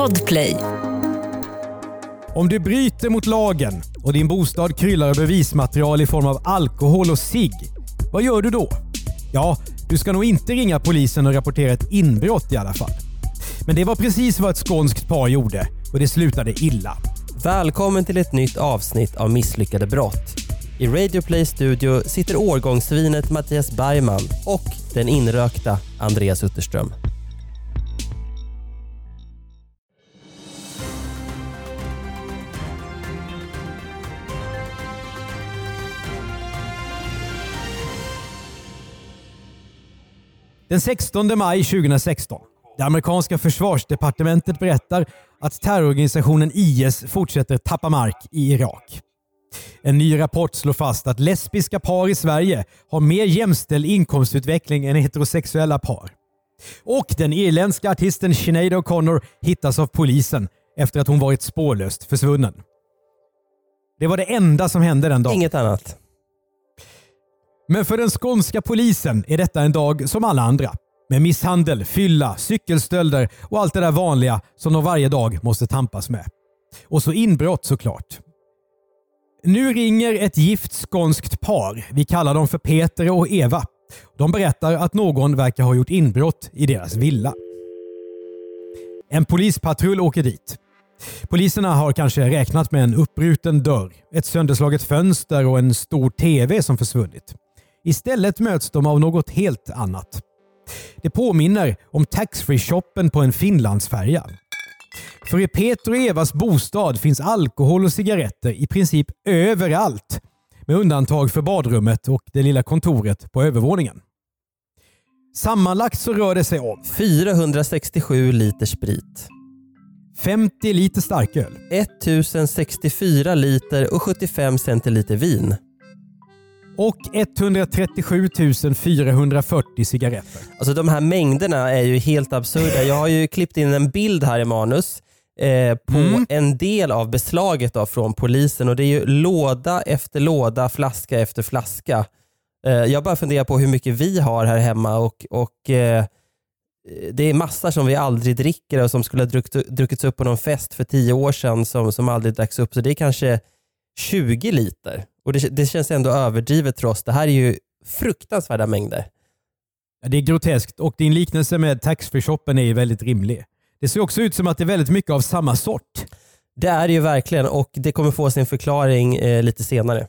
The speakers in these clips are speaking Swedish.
Podplay. Om du bryter mot lagen och din bostad kryllar av bevismaterial i form av alkohol och cigg, vad gör du då? Ja, du ska nog inte ringa polisen och rapportera ett inbrott i alla fall. Men det var precis vad ett skånskt par gjorde och det slutade illa. Välkommen till ett nytt avsnitt av Misslyckade brott. I Radio Play Studio sitter årgångssvinet Mattias Bergman och den inrökta Andreas Utterström. Den 16 maj 2016. Det amerikanska försvarsdepartementet berättar att terrororganisationen IS fortsätter tappa mark i Irak. En ny rapport slår fast att lesbiska par i Sverige har mer jämställd inkomstutveckling än heterosexuella par. Och den irländska artisten Sinead O'Connor hittas av polisen efter att hon varit spårlöst försvunnen. Det var det enda som hände den dagen. Inget annat. Men för den skånska polisen är detta en dag som alla andra. Med misshandel, fylla, cykelstölder och allt det där vanliga som de varje dag måste tampas med. Och så inbrott såklart. Nu ringer ett gift skånskt par. Vi kallar dem för Peter och Eva. De berättar att någon verkar ha gjort inbrott i deras villa. En polispatrull åker dit. Poliserna har kanske räknat med en uppbruten dörr, ett sönderslaget fönster och en stor TV som försvunnit. Istället möts de av något helt annat. Det påminner om taxfree-shoppen på en Finlandsfärja. För i Peter och Evas bostad finns alkohol och cigaretter i princip överallt. Med undantag för badrummet och det lilla kontoret på övervåningen. Sammanlagt så rör det sig om 467 liter sprit. 50 liter starköl, 1064 liter och 75 centiliter vin. Och 137 440 cigaretter. Alltså de här mängderna är ju helt absurda. Jag har ju klippt in en bild här i manus eh, på Mm. en del av beslaget då från polisen och det är ju låda efter låda, flaska efter flaska. Eh, jag bara funderar på hur mycket vi har här hemma och, och eh, det är massor som vi aldrig dricker och som skulle ha druckit, druckits upp på någon fest för tio år sedan som, som aldrig dracks upp. Så det är kanske 20 liter. Och det, det känns ändå överdrivet för oss. Det här är ju fruktansvärda mängder. Ja, Det är groteskt och din liknelse med taxfree-shoppen är ju väldigt rimlig. Det ser också ut som att det är väldigt mycket av samma sort. Det är det ju verkligen och det kommer få sin förklaring eh, lite senare.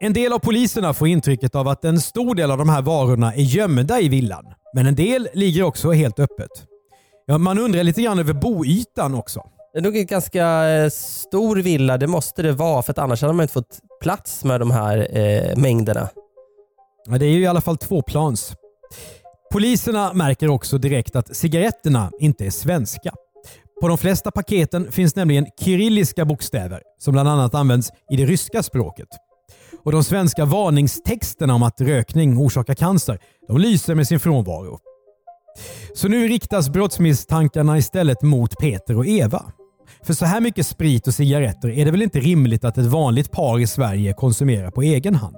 En del av poliserna får intrycket av att en stor del av de här varorna är gömda i villan. Men en del ligger också helt öppet. Ja, man undrar lite grann över boytan också. Det är nog en ganska eh, stor villa, det måste det vara för att annars hade man inte fått plats med de här eh, mängderna. Ja, det är ju i alla fall tvåplans. Poliserna märker också direkt att cigaretterna inte är svenska. På de flesta paketen finns nämligen kyrilliska bokstäver som bland annat används i det ryska språket. Och De svenska varningstexterna om att rökning orsakar cancer de lyser med sin frånvaro. Så nu riktas brottsmisstankarna istället mot Peter och Eva. För så här mycket sprit och cigaretter är det väl inte rimligt att ett vanligt par i Sverige konsumerar på egen hand?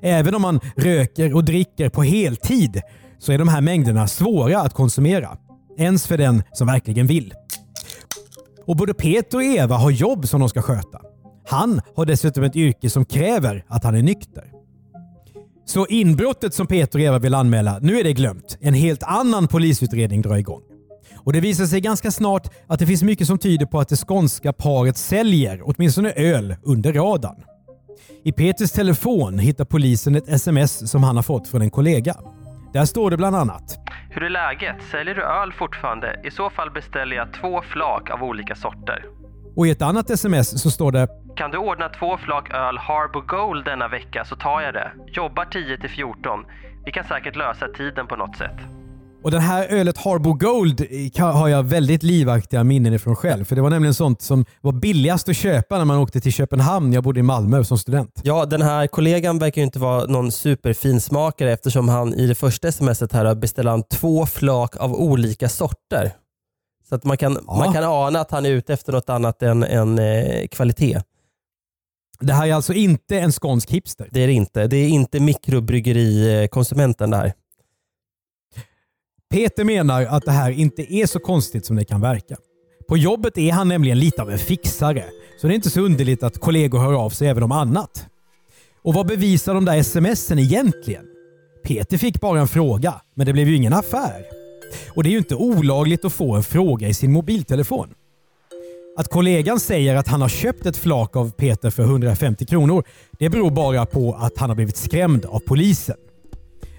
Även om man röker och dricker på heltid så är de här mängderna svåra att konsumera. Ens för den som verkligen vill. Och både Peter och Eva har jobb som de ska sköta. Han har dessutom ett yrke som kräver att han är nykter. Så inbrottet som Peter och Eva vill anmäla, nu är det glömt. En helt annan polisutredning drar igång. Och Det visar sig ganska snart att det finns mycket som tyder på att det skånska paret säljer åtminstone öl under radarn. I Peters telefon hittar polisen ett sms som han har fått från en kollega. Där står det bland annat Hur är läget? Säljer du öl fortfarande? I så fall beställer jag två flak av olika sorter. och i ett annat sms så står det Kan du ordna två flak öl Harbour Gold denna vecka så tar jag det. Jobbar 10 till 14. Vi kan säkert lösa tiden på något sätt. Och den här ölet Harbour Gold har jag väldigt livaktiga minnen ifrån själv. För det var nämligen sånt som var billigast att köpa när man åkte till Köpenhamn. Jag bodde i Malmö som student. Ja, den här kollegan verkar ju inte vara någon superfinsmakare eftersom han i det första smset här beställer han två flak av olika sorter. Så att man kan, Ja. man kan ana att han är ute efter något annat än, än eh, kvalitet. Det här är alltså inte en skånsk hipster. Det är det inte. Det är inte mikrobryggeri-konsumenten där. Peter menar att det här inte är så konstigt som det kan verka. På jobbet är han nämligen lite av en fixare, så det är inte så underligt att kollegor hör av sig även om annat. Och vad bevisar de där smsen egentligen? Peter fick bara en fråga, men det blev ju ingen affär. Och det är ju inte olagligt att få en fråga i sin mobiltelefon. Att kollegan säger att han har köpt ett flak av Peter för 150 kronor, det beror bara på att han har blivit skrämd av polisen.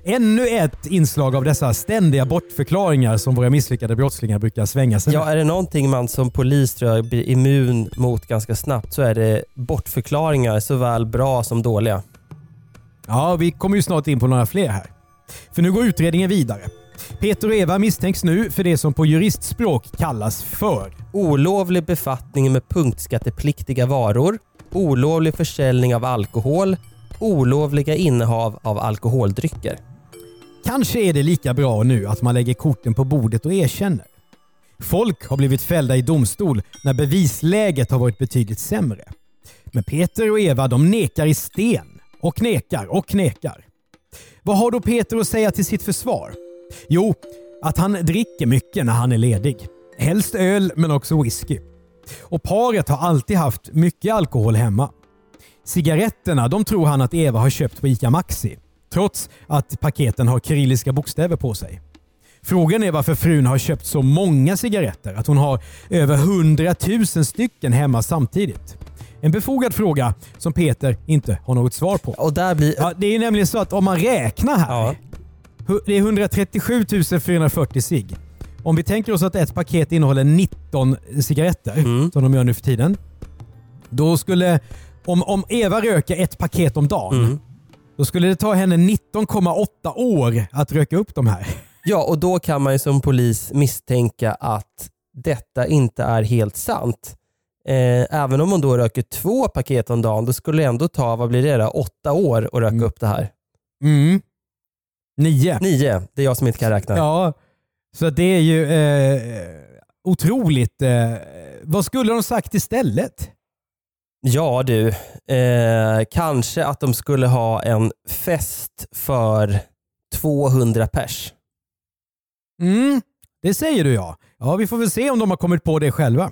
Ännu ett inslag av dessa ständiga bortförklaringar som våra misslyckade brottslingar brukar svänga sig Ja, är det någonting man som polis tror jag blir immun mot ganska snabbt så är det bortförklaringar såväl bra som dåliga. Ja, vi kommer ju snart in på några fler här. För nu går utredningen vidare. Peter och Eva misstänks nu för det som på juristspråk kallas för Olovlig befattning med punktskattepliktiga varor, olovlig försäljning av alkohol, olovliga innehav av alkoholdrycker. Kanske är det lika bra nu att man lägger korten på bordet och erkänner. Folk har blivit fällda i domstol när bevisläget har varit betydligt sämre. Men Peter och Eva de nekar i sten och nekar och nekar. Vad har då Peter att säga till sitt försvar? Jo, att han dricker mycket när han är ledig. Helst öl men också whisky. Och paret har alltid haft mycket alkohol hemma. Cigaretterna de tror han att Eva har köpt på ICA Maxi. Trots att paketen har kyrilliska bokstäver på sig. Frågan är varför frun har köpt så många cigaretter att hon har över 100 000 stycken hemma samtidigt. En befogad fråga som Peter inte har något svar på. Och där blir... Ja, det är nämligen så att om man räknar här. Ja. Det är 137 440 cigg. Om vi tänker oss att ett paket innehåller 19 cigaretter, Mm. som de gör nu för tiden. Då skulle, om, om Eva röker ett paket om dagen, Mm. Då skulle det ta henne 19,8 år att röka upp de här. Ja, och då kan man ju som polis misstänka att detta inte är helt sant. Eh, även om hon då röker två paket om dagen, då skulle det ändå ta, vad blir det då, åtta år att röka Mm. upp det här. Mm. Nio. Nio, det är jag som inte kan räkna. Ja, så det är ju eh, otroligt. Eh, vad skulle de sagt istället? Ja du, eh, kanske att de skulle ha en fest för 200 pers. Mm, det säger du ja. Ja, vi får väl se om de har kommit på det själva.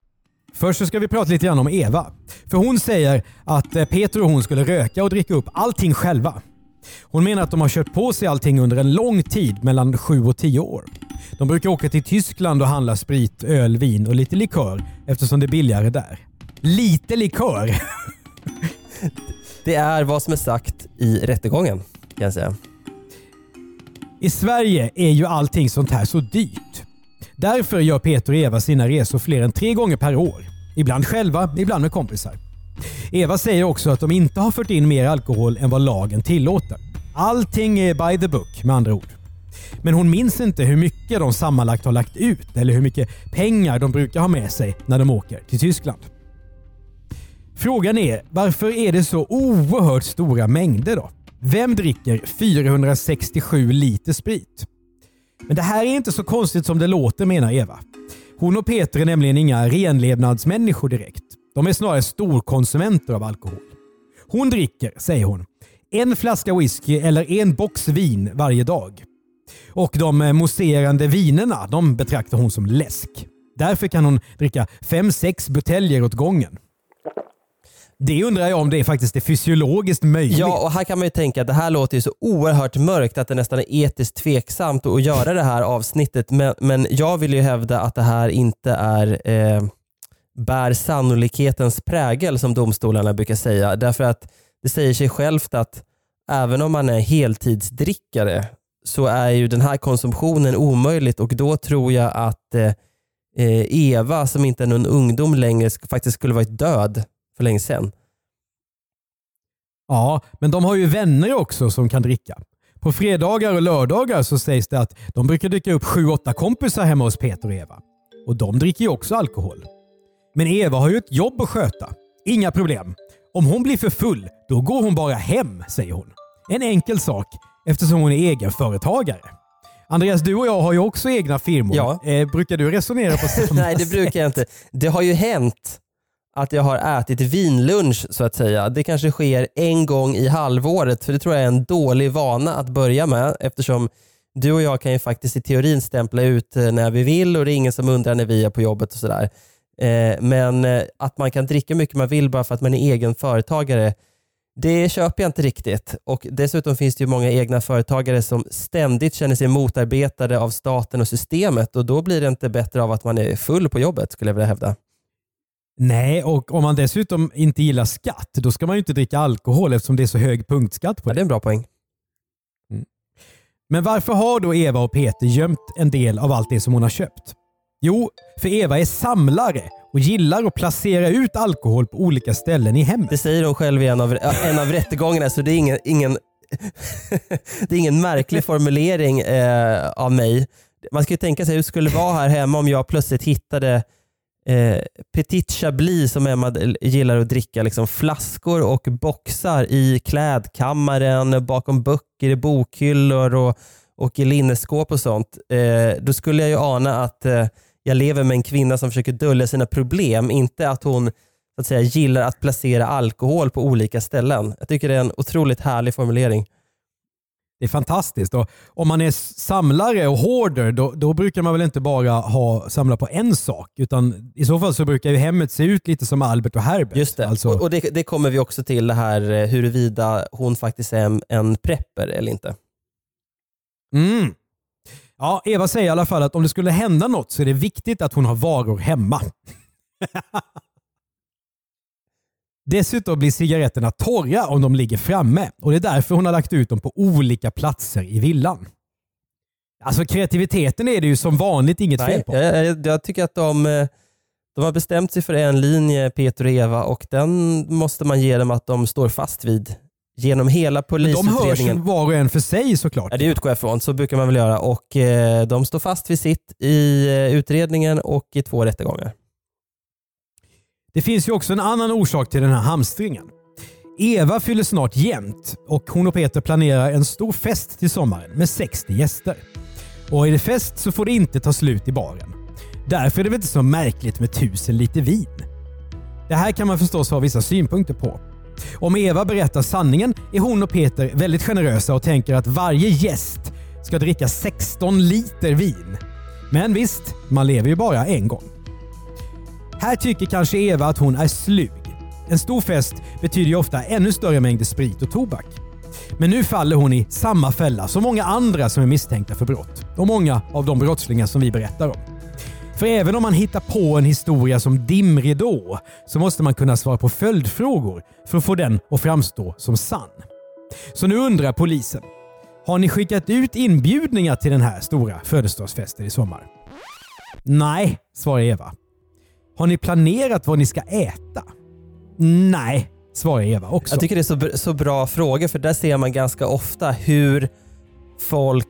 Först så ska vi prata lite grann om Eva. För hon säger att eh, Peter och hon skulle röka och dricka upp allting själva. Hon menar att de har kört på sig allting under en lång tid, mellan 7 och 10 år. De brukar åka till Tyskland och handla sprit, öl, vin och lite likör eftersom det är billigare där. Lite likör! Det är vad som är sagt i rättegången kan jag säga. I Sverige är ju allting sånt här så dyrt. Därför gör Peter och Eva sina resor fler än tre gånger per år. Ibland själva, ibland med kompisar. Eva säger också att de inte har fört in mer alkohol än vad lagen tillåter. Allting är by the book med andra ord. Men hon minns inte hur mycket de sammanlagt har lagt ut eller hur mycket pengar de brukar ha med sig när de åker till Tyskland. Frågan är, varför är det så oerhört stora mängder då? Vem dricker 467 liter sprit? Men det här är inte så konstigt som det låter menar Eva. Hon och Peter är nämligen inga renlevnadsmänniskor direkt. De är snarare storkonsumenter av alkohol. Hon dricker, säger hon, en flaska whisky eller en box vin varje dag. Och de mousserande vinerna de betraktar hon som läsk. Därför kan hon dricka 5-6 buteljer åt gången. Det undrar jag om det faktiskt är fysiologiskt möjligt. Ja, och här kan man ju tänka att det här låter ju så oerhört mörkt att det nästan är etiskt tveksamt att göra det här avsnittet. Men, men jag vill ju hävda att det här inte är eh, bär sannolikhetens prägel som domstolarna brukar säga. Därför att det säger sig självt att även om man är heltidsdrickare så är ju den här konsumtionen omöjligt och då tror jag att eh, eh Eva som inte är någon ungdom längre faktiskt skulle varit död för länge sedan. Ja, men de har ju vänner också som kan dricka. På fredagar och lördagar så sägs det att de brukar dyka upp sju, åtta kompisar hemma hos Peter och Eva. Och de dricker ju också alkohol. Men Eva har ju ett jobb att sköta. Inga problem. Om hon blir för full, då går hon bara hem, säger hon. En enkel sak eftersom hon är egenföretagare. Andreas, du och jag har ju också egna firmor. Ja. Eh, brukar du resonera på samma Nej det brukar jag inte. Det har ju hänt att jag har ätit vinlunch så att säga. Det kanske sker en gång i halvåret för det tror jag är en dålig vana att börja med eftersom du och jag kan ju faktiskt i teorin stämpla ut eh, när vi vill och det är ingen som undrar när vi är på jobbet och sådär. Eh, men eh, att man kan dricka mycket man vill bara för att man är egen företagare det köper jag inte riktigt. Och Dessutom finns det ju många egna företagare som ständigt känner sig motarbetade av staten och systemet och då blir det inte bättre av att man är full på jobbet skulle jag vilja hävda. Nej, och om man dessutom inte gillar skatt, då ska man ju inte dricka alkohol eftersom det är så hög punktskatt på Ja, det. det är en bra poäng. Men varför har då Eva och Peter gömt en del av allt det som hon har köpt? Jo, för Eva är samlare och gillar att placera ut alkohol på olika ställen i hemmet. Det säger hon själv i en av, en av rättegångarna så det är ingen, ingen, det är ingen märklig formulering eh, av mig. Man ska ju tänka sig hur det skulle vara här hemma om jag plötsligt hittade eh, Petit Chablis som Emma gillar att dricka, liksom flaskor och boxar i klädkammaren, bakom böcker, i bokhyllor och, och i linneskåp och sånt. Eh, då skulle jag ju ana att eh, jag lever med en kvinna som försöker dölja sina problem, inte att hon så att säga, gillar att placera alkohol på olika ställen. Jag tycker det är en otroligt härlig formulering. Det är fantastiskt. Och om man är samlare och hoarder då, då brukar man väl inte bara ha, samla på en sak utan i så fall så brukar ju hemmet se ut lite som Albert och Herbert. Just det, Alltså, och, och det, det kommer vi också till det här eh, huruvida hon faktiskt är en, en prepper eller inte. mm. Ja, Eva säger i alla fall att om det skulle hända något så är det viktigt att hon har varor hemma. Dessutom blir cigaretterna torra om de ligger framme och det är därför hon har lagt ut dem på olika platser i villan. Alltså kreativiteten är det ju som vanligt inget fel Nej, på. jag, jag, jag tycker att de, eh, de har bestämt sig för en linje, Peter och Eva, och den måste man ge dem att de står fast vid genom hela De hörs polisutredningen. var och en för sig såklart. Ja, det utgår jag ifrån, så brukar man väl göra. Och eh, De står fast vid sitt i eh, utredningen och i två rättegångar. Det finns ju också en annan orsak till den här hamstringen. Eva fyller snart jämnt och hon och Peter planerar en stor fest till sommaren med 60 gäster. Och är det fest så får det inte ta slut i baren. Därför är det väl inte så märkligt med tusen liter vin. Det här kan man förstås ha vissa synpunkter på. Om Eva berättar sanningen är hon och Peter väldigt generösa och tänker att varje gäst ska dricka 16 liter vin. Men visst, man lever ju bara en gång. Här tycker kanske Eva att hon är slug. En stor fest betyder ju ofta ännu större mängder sprit och tobak. Men nu faller hon i samma fälla som många andra som är misstänkta för brott. Och många av de brottslingar som vi berättar om. För även om man hittar på en historia som dimridå så måste man kunna svara på följdfrågor för att få den att framstå som sann. Så nu undrar polisen. Har ni skickat ut inbjudningar till den här stora födelsedagsfesten i sommar? Nej, svarar Eva. Har ni planerat vad ni ska äta? Nej, svarar Eva också. Jag tycker det är så, så bra frågor för där ser man ganska ofta hur folk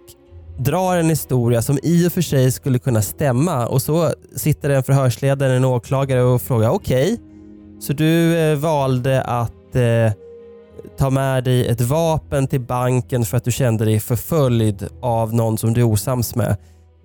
drar en historia som i och för sig skulle kunna stämma och så sitter en förhörsledare, en åklagare och frågar okej, så du eh, valde att eh, ta med dig ett vapen till banken för att du kände dig förföljd av någon som du är osams med.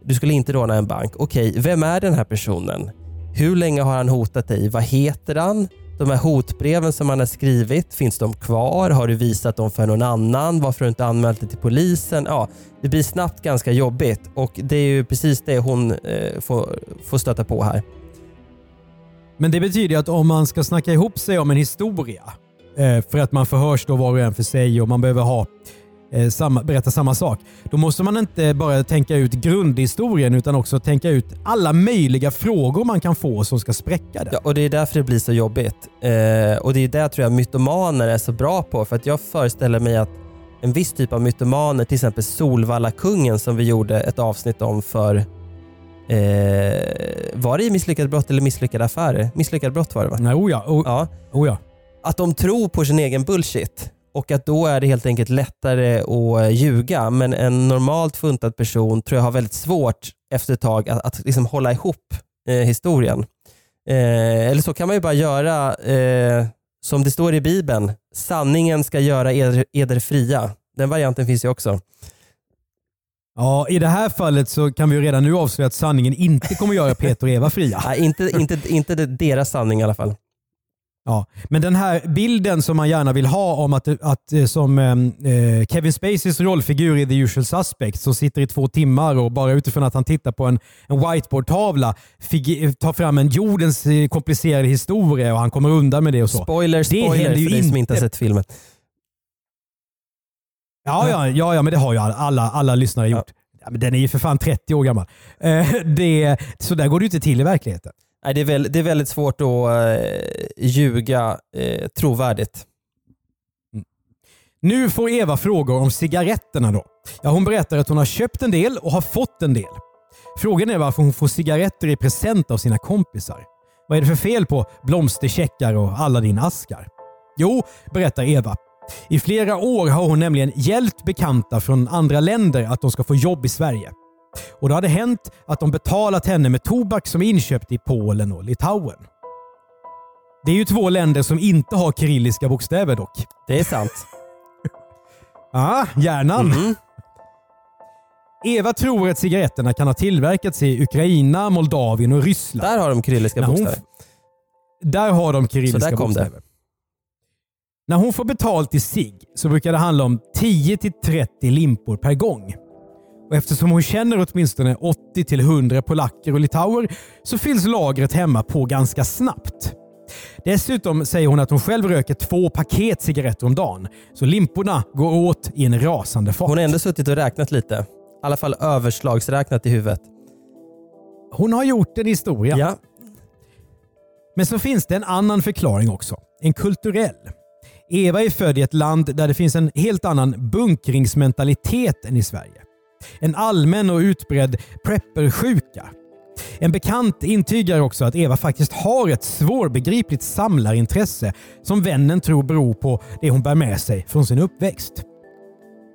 Du skulle inte råna en bank. Okej, vem är den här personen? Hur länge har han hotat dig? Vad heter han? De här hotbreven som han har skrivit, finns de kvar? Har du visat dem för någon annan? Varför har du inte anmält det till polisen? Ja, det blir snabbt ganska jobbigt och det är ju precis det hon eh, får, får stöta på här. Men det betyder ju att om man ska snacka ihop sig om en historia eh, för att man förhörs då var och en för sig och man behöver ha eh, samma, berätta samma sak. Då måste man inte bara tänka ut grundhistorien utan också tänka ut alla möjliga frågor man kan få som ska spräcka det. Ja, och det är därför det blir så jobbigt. Eh, och det är det tror jag mytomaner är så bra på. För att jag föreställer mig att en viss typ av mytomaner, till exempel Solvalla-kungen som vi gjorde ett avsnitt om för Eh, var det i Misslyckade brott eller misslyckade affärer? Misslyckade brott var det va? Nej, oh ja, oh, Ja. oh ja. Att de tror på sin egen bullshit och att då är det helt enkelt lättare att ljuga. Men en normalt funtad person tror jag har väldigt svårt efter ett tag att, att liksom hålla ihop eh, historien. Eh, eller så kan man ju bara göra eh, som det står i Bibeln, sanningen ska göra eder, eder fria. Den varianten finns ju också. Ja, I det här fallet så kan vi ju redan nu avslöja att sanningen inte kommer göra Peter och Eva fria. Nej, inte, inte, inte deras sanning i alla fall. Ja, men den här bilden som man gärna vill ha om att, att eh, som eh, Kevin Spaceys rollfigur i The Usual Suspects som sitter i två timmar och bara utifrån att han tittar på en, en whiteboardtavla tar fram en jordens eh, komplicerade historia och han kommer undan med det och så. Spoiler, spoiler för dig som inte har sett filmen. Ja, ja, ja, ja men det har ju alla, alla lyssnare gjort. Ja. men den är ju för fan 30 år gammal. Eh, det, så där går det ju inte till i verkligheten. Nej, det, är väl, det är väldigt svårt att eh, ljuga eh, trovärdigt. Mm. Nu får Eva frågor om cigaretterna då. Ja, hon berättar att hon har köpt en del och har fått en del. Frågan är varför hon får cigaretter i present av sina kompisar. Vad är det för fel på blomstercheckar och alla dina askar? Jo, berättar Eva. I flera år har hon nämligen hjälpt bekanta från andra länder att de ska få jobb i Sverige. Och Det hade hänt att de betalat henne med tobak som är inköpt i Polen och Litauen. Det är ju två länder som inte har kyrilliska bokstäver dock. Det är sant. Ja, hjärnan. Mm. Eva tror att cigaretterna kan ha tillverkats i Ukraina, Moldavien och Ryssland. Där har de kyrilliska bokstäver. Där har de kyrilliska bokstäver. Det. När hon får betalt i sig så brukar det handla om 10-30 limpor per gång. Och eftersom hon känner åtminstone 80-100 polacker och litauer så fylls lagret hemma på ganska snabbt. Dessutom säger hon att hon själv röker två paket cigaretter om dagen, så limporna går åt i en rasande fart. Hon har ändå suttit och räknat lite. I alla fall överslagsräknat i huvudet. Hon har gjort en historia. Ja. Men så finns det en annan förklaring också. En kulturell. Eva är född i ett land där det finns en helt annan bunkringsmentalitet än i Sverige. En allmän och utbredd preppersjuka. En bekant intygar också att Eva faktiskt har ett svårbegripligt samlarintresse som vännen tror beror på det hon bär med sig från sin uppväxt.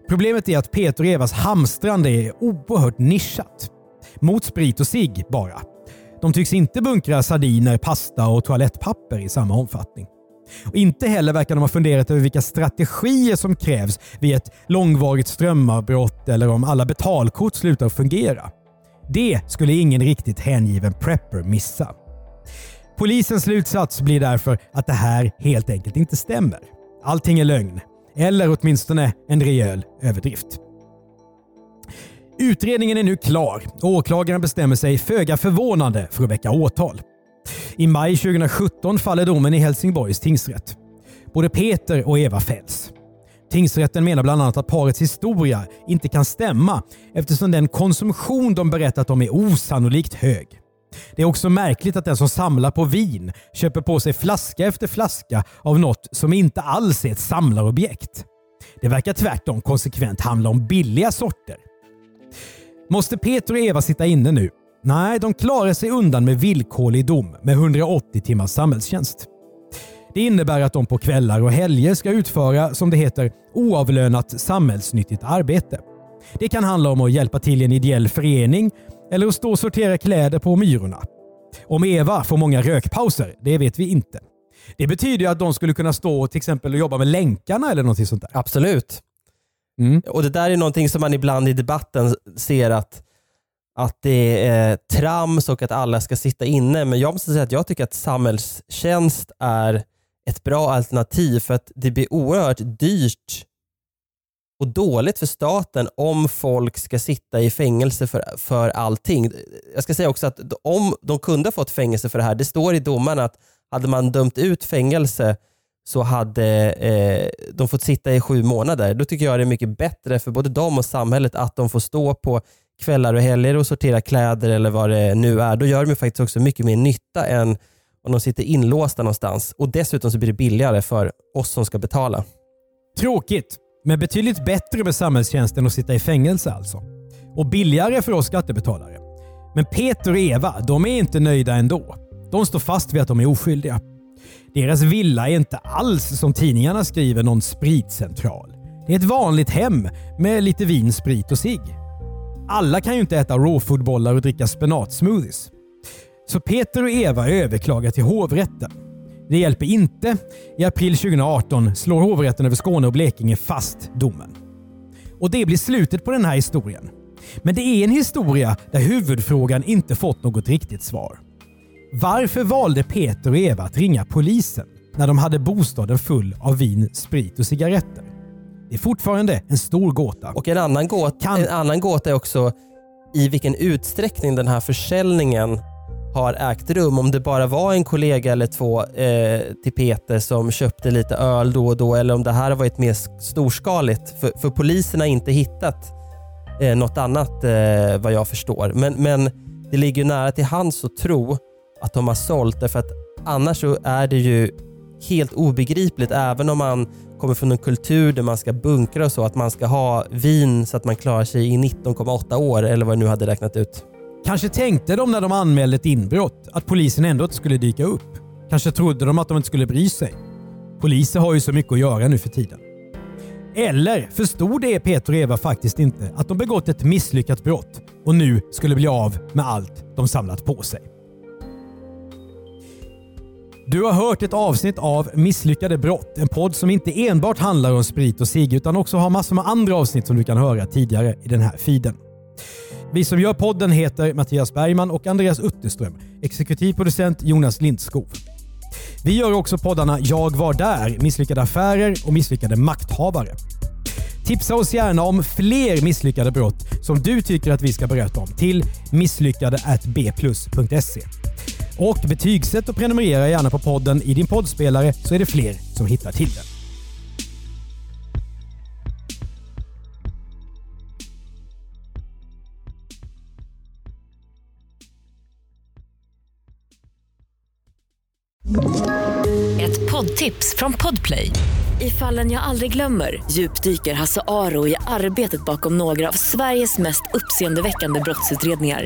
Problemet är att Peter och Evas hamstrande är oerhört nischat. Mot sprit och sig bara. De tycks inte bunkra sardiner, pasta och toalettpapper i samma omfattning. Och inte heller verkar de ha funderat över vilka strategier som krävs vid ett långvarigt strömavbrott eller om alla betalkort slutar fungera. Det skulle ingen riktigt hängiven prepper missa. Polisens slutsats blir därför att det här helt enkelt inte stämmer. Allting är lögn. Eller åtminstone en rejäl överdrift. Utredningen är nu klar och åklagaren bestämmer sig föga förvånande för att väcka åtal. I maj 2017 faller domen i Helsingborgs tingsrätt. Både Peter och Eva fälls. Tingsrätten menar bland annat att parets historia inte kan stämma eftersom den konsumtion de berättat om är osannolikt hög. Det är också märkligt att den som samlar på vin köper på sig flaska efter flaska av något som inte alls är ett samlarobjekt. Det verkar tvärtom konsekvent handla om billiga sorter. Måste Peter och Eva sitta inne nu Nej, de klarar sig undan med villkorlig dom med 180 timmars samhällstjänst. Det innebär att de på kvällar och helger ska utföra, som det heter, oavlönat samhällsnyttigt arbete. Det kan handla om att hjälpa till i en ideell förening eller att stå och sortera kläder på Myrorna. Om Eva får många rökpauser, det vet vi inte. Det betyder att de skulle kunna stå och till exempel jobba med länkarna eller något sånt där. Absolut. Mm. Och Det där är någonting som man ibland i debatten ser att att det är eh, trams och att alla ska sitta inne. Men jag måste säga att jag tycker att samhällstjänst är ett bra alternativ för att det blir oerhört dyrt och dåligt för staten om folk ska sitta i fängelse för, för allting. Jag ska säga också att om de kunde ha fått fängelse för det här, det står i domarna att hade man dömt ut fängelse så hade eh, de fått sitta i sju månader. Då tycker jag det är mycket bättre för både dem och samhället att de får stå på kvällar och helger och sorterar kläder eller vad det nu är, då gör de faktiskt också mycket mer nytta än om de sitter inlåsta någonstans. Och dessutom så blir det billigare för oss som ska betala. Tråkigt, men betydligt bättre med samhällstjänst än att sitta i fängelse alltså. Och billigare för oss skattebetalare. Men Peter och Eva, de är inte nöjda ändå. De står fast vid att de är oskyldiga. Deras villa är inte alls som tidningarna skriver någon spritcentral. Det är ett vanligt hem med lite vin, sprit och cigg. Alla kan ju inte äta rawfoodbollar och dricka spenatsmoothies. Så Peter och Eva överklagar till hovrätten. Det hjälper inte. I april 2018 slår hovrätten över Skåne och Blekinge fast domen. Och det blir slutet på den här historien. Men det är en historia där huvudfrågan inte fått något riktigt svar. Varför valde Peter och Eva att ringa polisen när de hade bostaden full av vin, sprit och cigaretter? Det är fortfarande en stor gåta. Och en annan, gåta, Kan- en annan gåta är också i vilken utsträckning den här försäljningen har ägt rum. Om det bara var en kollega eller två eh, till Peter som köpte lite öl då och då eller om det här har varit mer storskaligt. För, för polisen har inte hittat eh, något annat eh, vad jag förstår. Men, men det ligger nära till hands att tro att de har sålt därför att annars så är det ju helt obegripligt även om man kommer från en kultur där man ska bunkra och så, att man ska ha vin så att man klarar sig i 19,8 år eller vad jag nu hade räknat ut. Kanske tänkte de när de anmälde ett inbrott att polisen ändå inte skulle dyka upp. Kanske trodde de att de inte skulle bry sig. Poliser har ju så mycket att göra nu för tiden. Eller förstod det Peter och Eva faktiskt inte att de begått ett misslyckat brott och nu skulle bli av med allt de samlat på sig. Du har hört ett avsnitt av Misslyckade brott, en podd som inte enbart handlar om sprit och cigg utan också har massor med andra avsnitt som du kan höra tidigare i den här feeden. Vi som gör podden heter Mattias Bergman och Andreas Utterström. Exekutiv producent Jonas Lindskov. Vi gör också poddarna Jag var där, Misslyckade affärer och Misslyckade makthavare. Tipsa oss gärna om fler misslyckade brott som du tycker att vi ska berätta om till misslyckade.bplus.se. Och betygsätt och prenumerera gärna på podden i din poddspelare så är det fler som hittar till den. Ett poddtips från Podplay. I fallen jag aldrig glömmer djupdyker Hasse Aro i arbetet bakom några av Sveriges mest uppseendeväckande brottsutredningar.